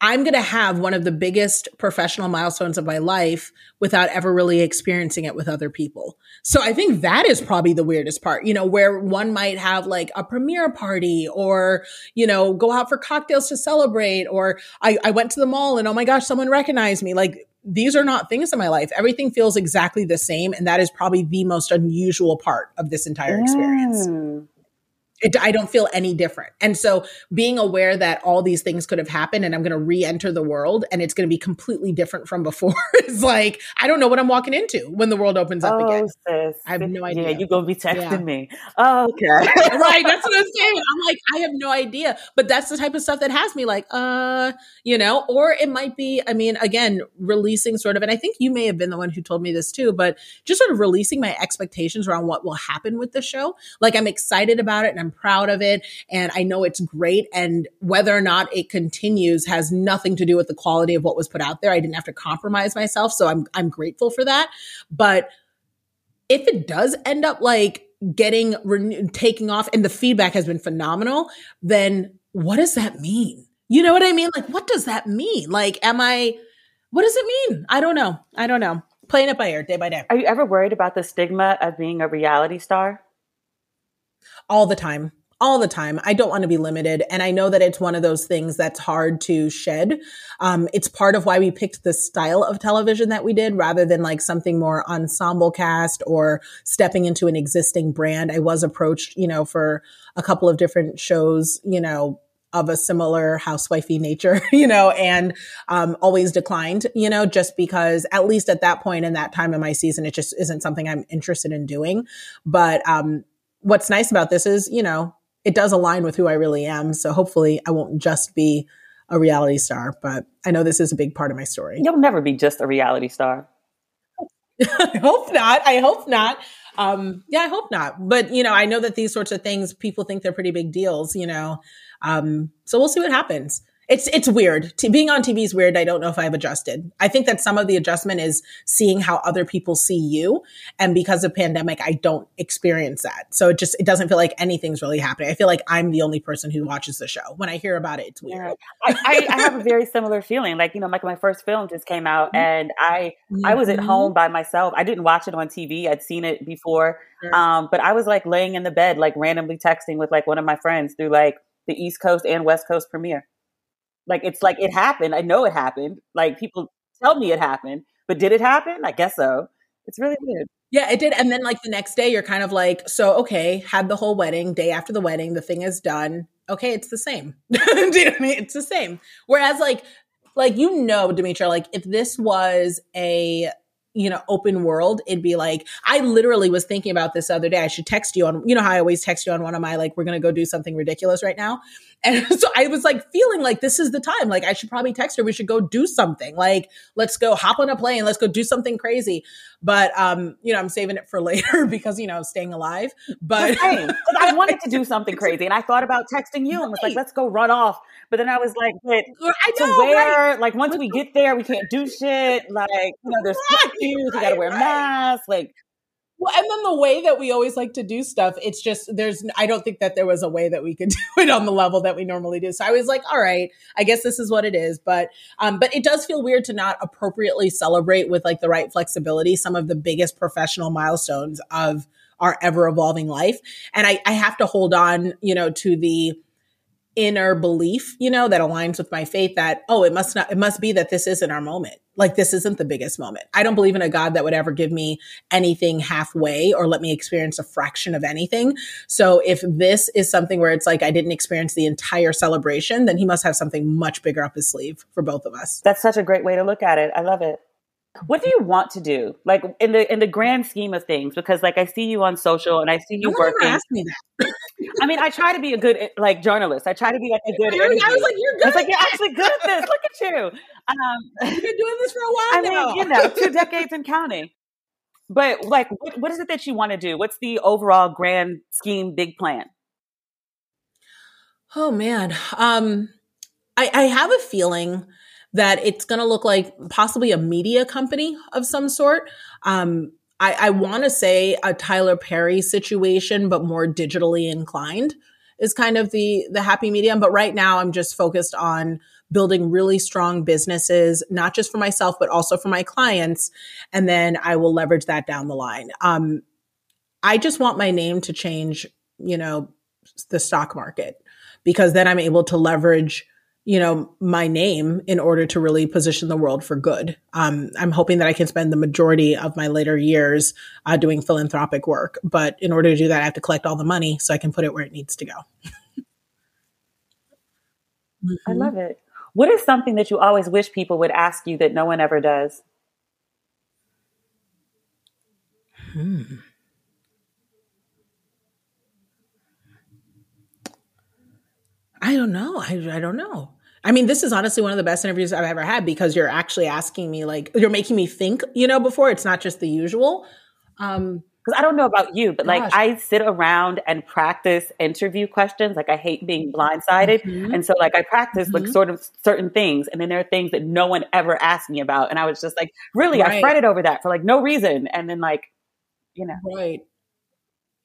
I'm going to have one of the biggest professional milestones of my life without ever really experiencing it with other people. So I think that is probably the weirdest part, you know, where one might have like a premiere party or, you know, go out for cocktails to celebrate, or I, I went to the mall and oh my gosh, someone recognized me. Like these are not things in my life. Everything feels exactly the same. And that is probably the most unusual part of this entire experience. Mm. It, I don't feel any different. And so being aware that all these things could have happened and I'm going to re-enter the world and it's going to be completely different from before is like, I don't know what I'm walking into when the world opens up oh, again. Sis. I have no idea. Yeah, you're going to be texting yeah. me. Oh, okay. right. That's what I'm saying. I'm like, I have no idea. But that's the type of stuff that has me like, uh, you know, or it might be, I mean, again, releasing sort of, and I think you may have been the one who told me this too, but just sort of releasing my expectations around what will happen with the show. Like I'm excited about it and I'm proud of it and I know it's great. And whether or not it continues has nothing to do with the quality of what was put out there. I didn't have to compromise myself. So I'm, I'm grateful for that. But if it does end up like getting re- taking off and the feedback has been phenomenal, then what does that mean? You know what I mean? Like, what does that mean? Like, am I, what does it mean? I don't know. I don't know. Playing it by ear, day by day. Are you ever worried about the stigma of being a reality star? All the time all the time. I don't want to be limited. And I know that it's one of those things that's hard to shed. Um, it's part of why we picked the style of television that we did rather than like something more ensemble cast or stepping into an existing brand. I was approached, you know, for a couple of different shows, you know, of a similar housewifey nature, you know, and um, always declined, you know, just because at least at that point in that time of my season, it just isn't something I'm interested in doing. But um, what's nice about this is, you know, it does align with who I really am. So hopefully I won't just be a reality star, but I know this is a big part of my story. You'll never be just a reality star. I hope not. I hope not. Um, yeah, I hope not. But you know, I know that these sorts of things people think they're pretty big deals, you know. Um, so we'll see what happens it's it's weird. T- being on TV is weird. I don't know if I've adjusted. I think that some of the adjustment is seeing how other people see you, and because of pandemic, I don't experience that. So it just it doesn't feel like anything's really happening. I feel like I'm the only person who watches the show. When I hear about it, it's weird. Yeah. I, I, I, have a very similar feeling. Like you know, like my first film just came out, mm-hmm. and I mm-hmm. I was at home by myself. I didn't watch it on TV. I'd seen it before, um, but I was like laying in the bed, like randomly texting with like one of my friends through like the East Coast and West Coast premiere. Like it's like it happened. I know it happened. Like people tell me it happened, but did it happen? I guess so. It's really weird. Yeah, it did. And then like the next day, you're kind of like, so okay, had the whole wedding. Day after the wedding, the thing is done. Okay, it's the same. Do you know I mean? It's the same. Whereas like, like you know, Demetria, like if this was a you know, open world, it'd be like, I literally was thinking about this other day. I should text you on, you know, how I always text you on one of my, like, we're to go do something ridiculous right now. And so I was like feeling like this is the time. Like, I should probably text her. We should go do something. Like, let's go hop on a plane. Let's go do something crazy. But, um, you know, I'm saving it for later because, you know, staying alive. But I wanted to do something crazy. And I thought about texting you and was like, let's go run off. But then I was like, but I know, to where, right? like, once we get there, we can't do shit. Like, you know, there's right right, you got to wear right. masks, like. Well, and then the way that we always like to do stuff, it's just there's I don't think that there was a way that we could do it on the level that we normally do. So I was like, all right, I guess this is what it is. But um, but it does feel weird to not appropriately celebrate with like the right flexibility some of the biggest professional milestones of our ever evolving life. And I, I have to hold on, you know, to the inner belief, you know, that aligns with my faith that, oh, it must not, it must be that this isn't our moment. Like this isn't the biggest moment. I don't believe in a God that would ever give me anything halfway or let me experience a fraction of anything. So if this is something where it's like I didn't experience the entire celebration, then he must have something much bigger up his sleeve for both of us. That's such a great way to look at it. I love it. What do you want to do, like in the in the grand scheme of things? Because like I see you on social and I see you No working. asked me that. I mean, I try to be a good like journalist. I try to be like a good. I was- I was like, you're good I was like, you're actually good at this. Look at you. Um, You've been doing this for a while I now. mean, you know, two decades and counting. But like, what, what is it that you want to do? What's the overall grand scheme, big plan? Oh man. Um I, I have a feeling that it's gonna look like possibly a media company of some sort. Um I, I wanna say a Tyler Perry situation, but more digitally inclined is kind of the the happy medium. But right now I'm just focused on building really strong businesses, not just for myself, but also for my clients. And then I will leverage that down the line. Um I just want my name to change, you know, the stock market because then I'm able to leverage, you know, my name in order to really position the world for good. Um, I'm hoping that I can spend the majority of my later years uh, doing philanthropic work, but in order to do that, I have to collect all the money so I can put it where it needs to go. I love it. What is something that you always wish people would ask you that no one ever does? Hmm. I don't know. I, I don't know. I mean, this is honestly one of the best interviews I've ever had because you're actually asking me, like, you're making me think, you know, before it's not just the usual. Um, Because I don't know about you, but like Gosh. I sit around and practice interview questions. Like I hate being blindsided. Mhm. And so like I practice like Mhm. sort of certain things. And then there are things that no one ever asked me about. And I was just like, really, I fretted over that for like no reason. And then like, you know, Right.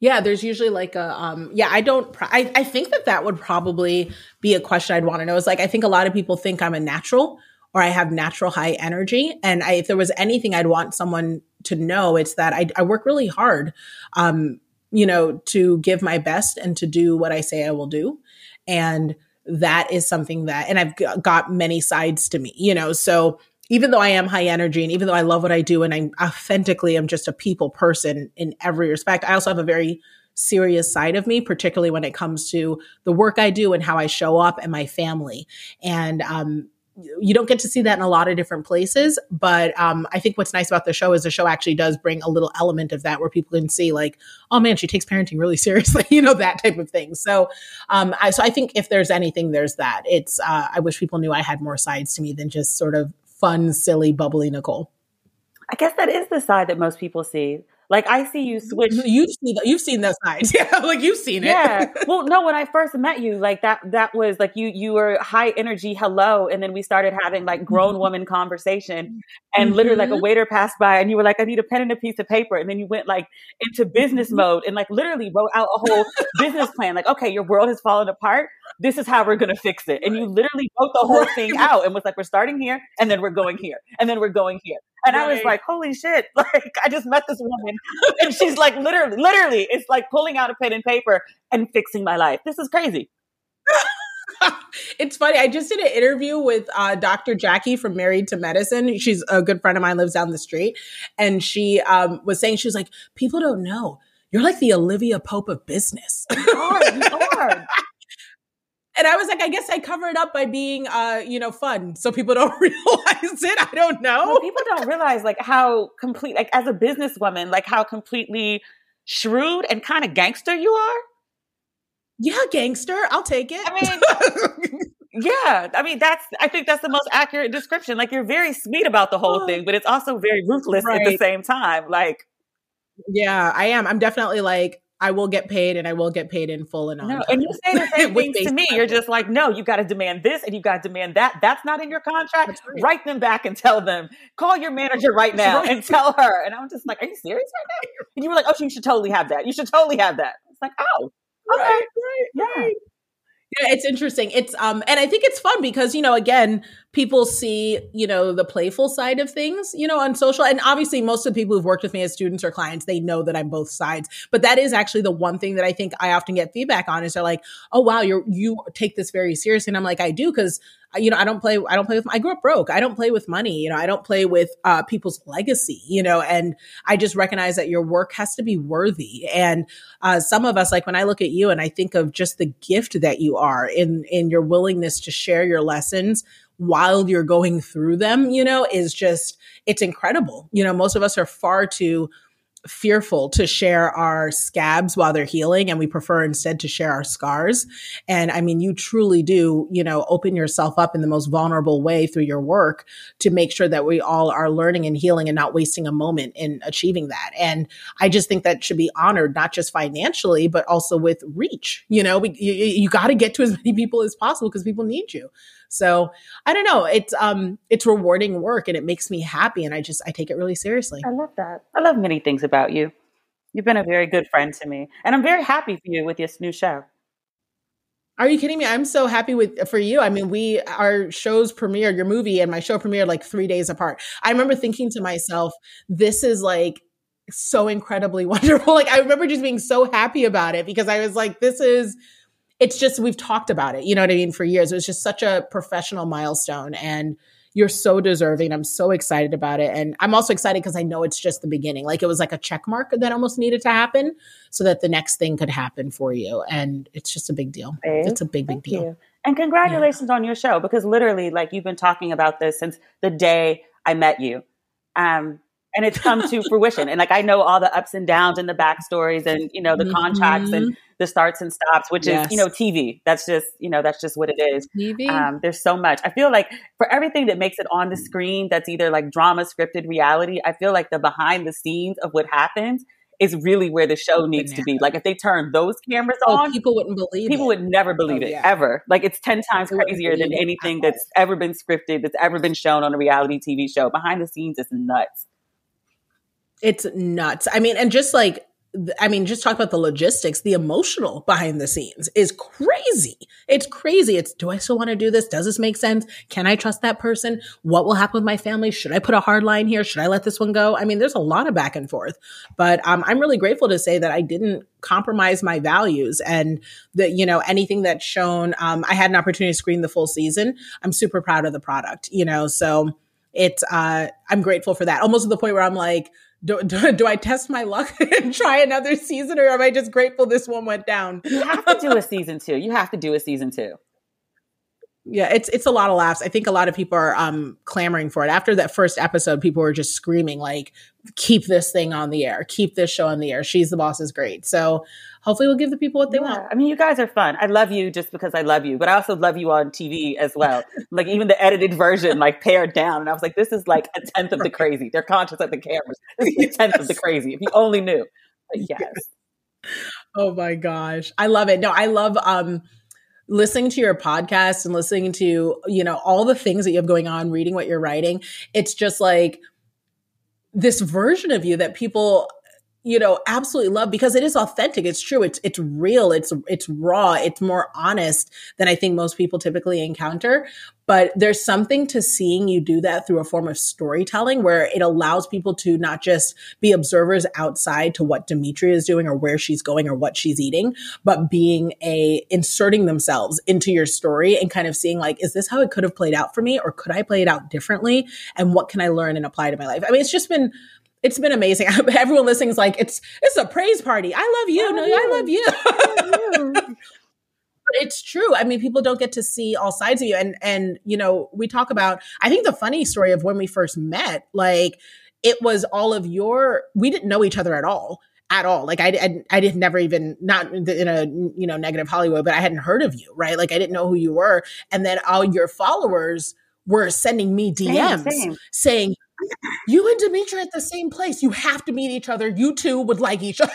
Yeah, there's usually like a um yeah, I don't pr- I I think that that would probably be a question I'd want to know. Is like I think a lot of people think I'm a natural or I have natural high energy and I if there was anything I'd want someone to know it's that I I work really hard um you know to give my best and to do what I say I will do. And that is something that and I've got many sides to me, you know. So even though I am high energy and even though I love what I do and I authentically am just a people person in every respect, I also have a very serious side of me, particularly when it comes to the work I do and how I show up and my family. And um, you don't get to see that in a lot of different places. But um, I think what's nice about the show is the show actually does bring a little element of that where people can see, like, oh man, she takes parenting really seriously, you know, that type of thing. So, um, I, so I think if there's anything, there's that. It's uh, I wish people knew I had more sides to me than just sort of fun, silly, bubbly Nicole. I guess that is the side that most people see. Like I see you switch You've seen you've seen those sides, yeah, like you've seen it. yeah. Well, no, when I first met you, like that that was like you you were high energy hello and then we started having like grown woman conversation and literally like a Mhm. waiter passed by and you were like I need a pen and a piece of paper and then you went like into business Mm-hmm. mode and like literally wrote out a whole business plan like okay, your world has fallen apart. This is how we're going to fix it. And you literally wrote the whole thing out and was like we're starting here and then we're going here and then we're going here. And I was like, holy shit. Like, I just met this woman and she's like, literally, literally, it's like pulling out a pen and paper and fixing my life. This is crazy. it's funny. I just did an interview with uh, Dr. Jackie from Married to Medicine. She's a good friend of mine, lives down the street. And she um, was saying, she was like, people don't know. You're like the Olivia Pope of business. You are, you are. And I was like, I guess I cover it up by being, uh, you know, fun, so people don't realize it. I don't know. Well, people don't realize like how complete, like as a businesswoman, like how completely shrewd and kind of gangster you are. yeah, gangster, I'll take it. I mean, Yeah, I mean that's. I think that's the most accurate description. Like you're very sweet about the whole thing, but it's also very ruthless at the same time. Like yeah, I am. I'm definitely like, I will get paid, and I will get paid in full and on. No, time. and you say the same things to me. You're just like, no, you got to demand this and you got to demand that. That's not in your contract. Right. Write them back and tell them. Call your manager right now right. and tell her. And I'm just like, are you serious right now? And you were like, oh, you should totally have that. You should totally have that. It's like, oh, okay, right, yeah. Yeah, it's interesting. It's um and I think it's fun because, you know, again, people see, you know, the playful side of things, you know, on social. And obviously, most of the people who've worked with me as students or clients, they know that I'm both sides. But that is actually the one thing that I think I often get feedback on is they're like, oh, wow, you're, you take this very seriously. And I'm like, I do because you know, I don't play, I don't play with, I grew up broke. I don't play with money. You know, I don't play with uh, people's legacy, you know, and I just recognize that your work has to be worthy. And uh, some of us, like when I look at you and I think of just the gift that you are in, in your willingness to share your lessons while you're going through them, you know, is just, it's incredible. You know, most of us are far too fearful to share our scabs while they're healing and we prefer instead to share our scars. And i mean you truly do you know open yourself up in the most vulnerable way through your work to make sure that we all are learning and healing and not wasting a moment in achieving that. And i just think that should be honored not just financially but also with reach. You know we, you, you got to get to as many people as possible because people need you so I don't know. It's um it's rewarding work and it makes me happy and I just I take it really seriously. I love that. I love many things about you. You've been a very good friend to me. And I'm very happy for you with this new show. Are you kidding me? I'm so happy with for you. I mean, we our shows premiered, your movie and my show premiered like 3 days apart. I remember thinking to myself, this is like so incredibly wonderful. Like I remember just being so happy about it because I was like this is it's just we've talked about it you know what i mean for years. It was just such a professional milestone and you're so deserving. I'm so excited about it. And i'm also excited because i know it's just the beginning. Like it was like a check mark that almost needed to happen so that the next thing could happen for you. And it's just a big deal. Babe, it's a big big deal. you. and congratulations yeah. on your show because literally like you've been talking about this since the day i met you. Um and it's come to fruition. And like I know all the ups and downs and the backstories and you know the mm-hmm. contracts and the starts and stops, which yes. is you know TV. That's just you know that's just what it is. TV. Um, there's so much. I feel like for everything that makes it on the screen, that's either like drama, scripted, reality. I feel like the behind the scenes of what happens is really where the show needs to be. Like if they turn those cameras oh, on, people wouldn't believe. People it. would never believe oh, it ever. Like it's ten times crazier than anything that's ever been scripted, that's ever been shown on a reality TV show. Behind the scenes is nuts. It's nuts. I mean, and just like I mean, just talk about the logistics, the emotional behind the scenes is crazy. It's crazy. It's do I still want to do this? Does this make sense? Can I trust that person? What will happen with my family? Should I put a hard line here? Should I let this one go? I mean, there's a lot of back and forth, but um, I'm really grateful to say that I didn't compromise my values and that, you know, anything that's shown, um, I had an opportunity to screen the full season. I'm super proud of the product, you know, so it's, uh, I'm grateful for that. Almost to the point where I'm like, do, do, do, I test my luck and try another season or am I just grateful this one went down? You have to do a season two. You have to do a season two. Yeah, it's it's a lot of laughs. I think a lot of people are um clamoring for it. After that first episode, people were just screaming like, "Keep this thing on the air! Keep this show on the air! She's the boss is great." So hopefully, we'll give the people what they yeah. want. I mean, you guys are fun. I love you just because I love you, but I also love you on TV as well. like even the edited version, like pared down, and I was like, "This is like a tenth of the crazy." They're conscious of the cameras. This is a tenth of the crazy. If you only knew. But yes. yes. Oh my gosh, I love it. No, I love um listening to your podcast and listening to, you know, all the things that you have going on, reading what you're writing, it's just like this version of you that people you know absolutely love because it is authentic it's true it's it's real it's it's raw it's more honest than i think most people typically encounter but there's something to seeing you do that through a form of storytelling where it allows people to not just be observers outside to what Demetria is doing or where she's going or what she's eating, but being a inserting themselves into your story and kind of seeing like, is this how it could have played out for me? Or could I play it out differently? And what can I learn and apply to my life? I mean, it's just been it's been amazing. Everyone listening is like, it's it's a praise party. I love you. I love no, you. I love you. I love you. it's true. I mean, people don't get to see all sides of you. And and you know, we talk about I think the funny story of when we first met, like it was all of your we didn't know each other at all at all. Like I, I, I did never even not in a you know negative Hollywood, but I hadn't heard of you, right? Like I didn't know who you were, and then all your followers were sending me DMs same, same. saying, "You and Demetria at the same place. You have to meet each other. You two would like each other."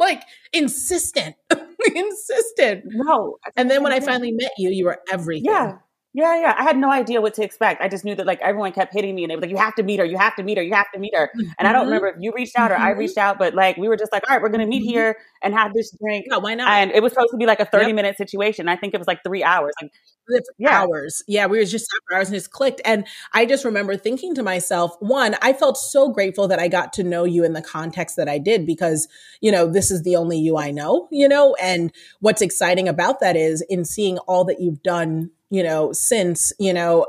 like insistent, insistent. No. And then when I finally met you, you were everything. Yeah. Yeah, yeah. I had no idea what to expect. I just knew that like everyone kept hitting me and they were like, you have to meet her, you have to meet her, you have to meet her. Mm-hmm. And I don't mm-hmm. remember if you reached out or I mm-hmm. reached out, but like we were just like, all right, we're gonna meet mm-hmm. here and have this drink. Yeah, why not? And it was supposed to be like a 30 yep. minute situation. I think it was like three hours. Like yeah. hours. Yeah, we were just for hours and just clicked. And I just remember thinking to myself, one, I felt so grateful that I got to know you in the context that I did because, you know, this is the only you I know, you know, and what's exciting about that is in seeing all that you've done you know, since, you know,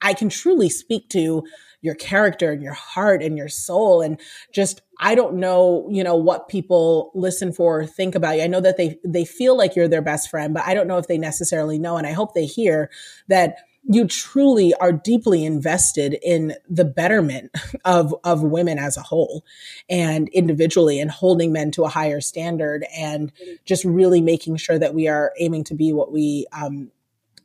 I can truly speak to your character and your heart and your soul and just I don't know, you know, what people listen for or think about you. I know that they they feel like you're their best friend, but I don't know if they necessarily know and I hope they hear that you truly are deeply invested in the betterment of of women as a whole and individually and holding men to a higher standard and just really making sure that we are aiming to be what we um,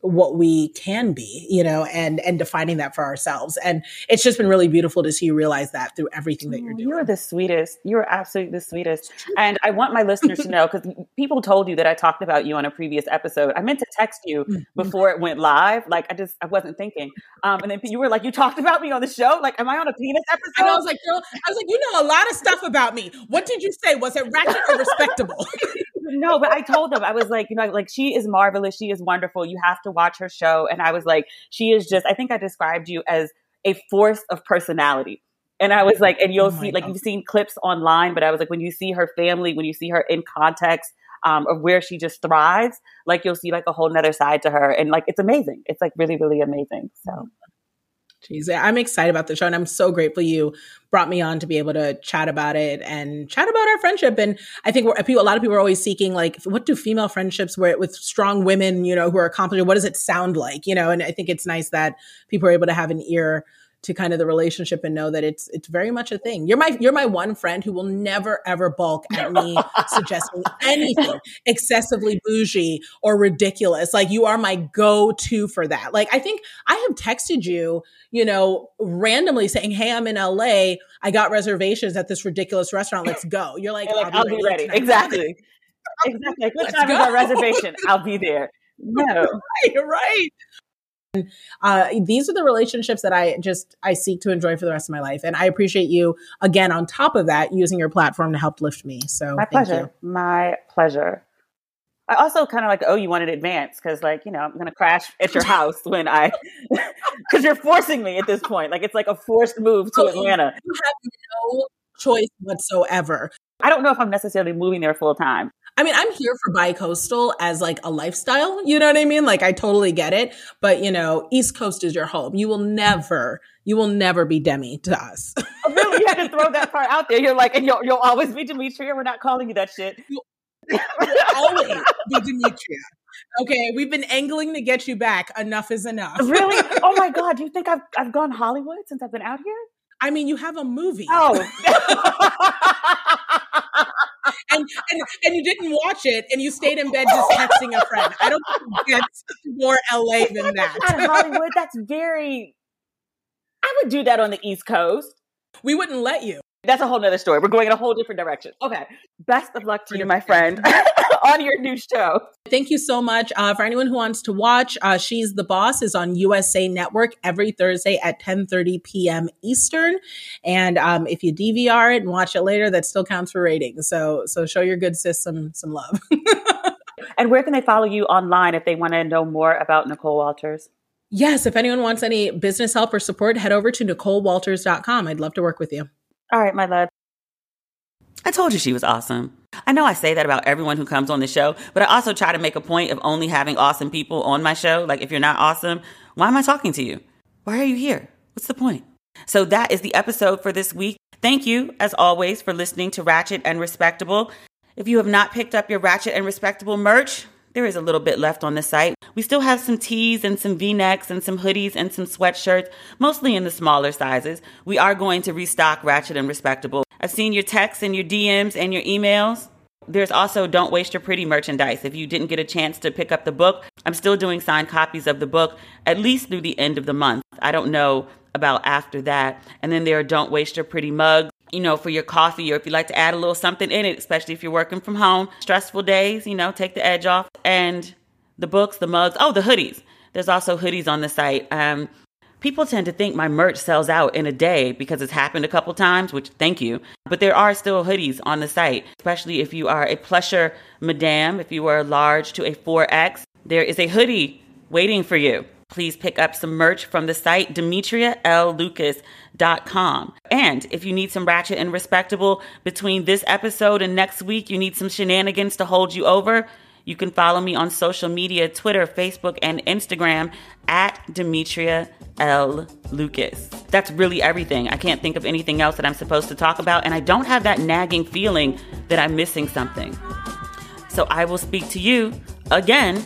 what we can be, you know, and and defining that for ourselves. And it's just been really beautiful to see you realize that through everything that you're doing. You're the sweetest. You're absolutely the sweetest. And I want my listeners to know because people told you that I talked about you on a previous episode. I meant to text you mm-hmm. before it went live. Like I just I wasn't thinking. Um, and then you were like, you talked about me on the show. Like, am I on a penis episode? And I was like, girl, I was like, you know a lot of stuff about me. What did you say? Was it ratchet or respectable? no, but I told them I was like, you know, like she is marvelous. She is wonderful. You have to watch her show. And I was like, she is just. I think I described you as a force of personality. And I was like, and you'll oh see, like, you've seen clips online, but I was like, when you see her family, when you see her in context um, of where she just thrives, like, you'll see like a whole nother side to her. And like, it's amazing. It's like really, really amazing. So Jeez, I'm excited about the show, and I'm so grateful you brought me on to be able to chat about it and chat about our friendship. And I think a lot of people are always seeking like, what do female friendships with, with strong women, you know, who are accomplished? What does it sound like, you know? And I think it's nice that people are able to have an ear to kind of the relationship and know that it's it's very much a thing. You're my you're my one friend who will never ever balk at me suggesting anything excessively bougie or ridiculous. Like you are my go-to for that. Like I think I have texted you, you know, randomly saying, "Hey, I'm in LA. I got reservations at this ridiculous restaurant. Let's go." You're like, like "I'll, be ready." ready. Exactly. exactly. What time is our reservation? I'll be there. No. Right, right. Uh, these are the relationships that I just I seek to enjoy for the rest of my life, and I appreciate you again. On top of that, using your platform to help lift me. So my pleasure. You. My pleasure. I also kind of like oh you in advance because, like, you know, I'm gonna crash at your house when I, because you're forcing me at this point. Like, it's like a forced move to oh, Atlanta. You have no choice whatsoever. I don't know if I'm necessarily moving there full time. I mean, I'm here for bi-coastal as like a lifestyle. You know what I mean? Like I totally get it. But you know, East Coast is your home. You will never, you will never be Demi to us. oh, really? You had to throw that part out there. You're like, and you'll, you'll always be Demetria. We're not calling you that shit. You'll always be Demetria. Okay, we've been angling to get you back. Enough is enough. really? Oh my God. Do you think I've I've gone Hollywood since I've been out here? I mean, you have a movie. Oh. and, and and you didn't watch it, and you stayed in bed just texting a friend. I don't think it gets more LA than that. Hollywood, that's very. I would do that on the East Coast. We wouldn't let you. That's a whole nother story. We're going in a whole different direction. Okay. Best of luck to you, my friend, on your new show. Thank you so much. Uh, for anyone who wants to watch, uh, She's the Boss is on USA Network every Thursday at 10.30 p.m. Eastern. And um, if you DVR it and watch it later, that still counts for ratings. So, so show your good sis some, some love. and where can they follow you online if they want to know more about Nicole Walters? Yes, if anyone wants any business help or support, head over to NicoleWalters.com. I'd love to work with you. All right, my love. I told you she was awesome. I know I say that about everyone who comes on the show, but I also try to make a point of only having awesome people on my show. Like, if you're not awesome, why am I talking to you? Why are you here? What's the point? So, that is the episode for this week. Thank you, as always, for listening to Ratchet and Respectable. If you have not picked up your Ratchet and Respectable merch, there is a little bit left on the site. We still have some tees and some v necks and some hoodies and some sweatshirts, mostly in the smaller sizes. We are going to restock Ratchet and Respectable. I've seen your texts and your DMs and your emails. There's also Don't Waste Your Pretty merchandise. If you didn't get a chance to pick up the book, I'm still doing signed copies of the book at least through the end of the month. I don't know about after that. And then there are Don't Waste Your Pretty mugs you know, for your coffee or if you like to add a little something in it, especially if you're working from home, stressful days, you know, take the edge off. And the books, the mugs, oh, the hoodies. There's also hoodies on the site. Um, people tend to think my merch sells out in a day because it's happened a couple times, which thank you. But there are still hoodies on the site, especially if you are a plusher madame, if you are large to a 4X. There is a hoodie waiting for you. Please pick up some merch from the site demetriallucas.com. And if you need some ratchet and respectable between this episode and next week, you need some shenanigans to hold you over, you can follow me on social media Twitter, Facebook, and Instagram at Demetria L. Lucas. That's really everything. I can't think of anything else that I'm supposed to talk about, and I don't have that nagging feeling that I'm missing something. So I will speak to you again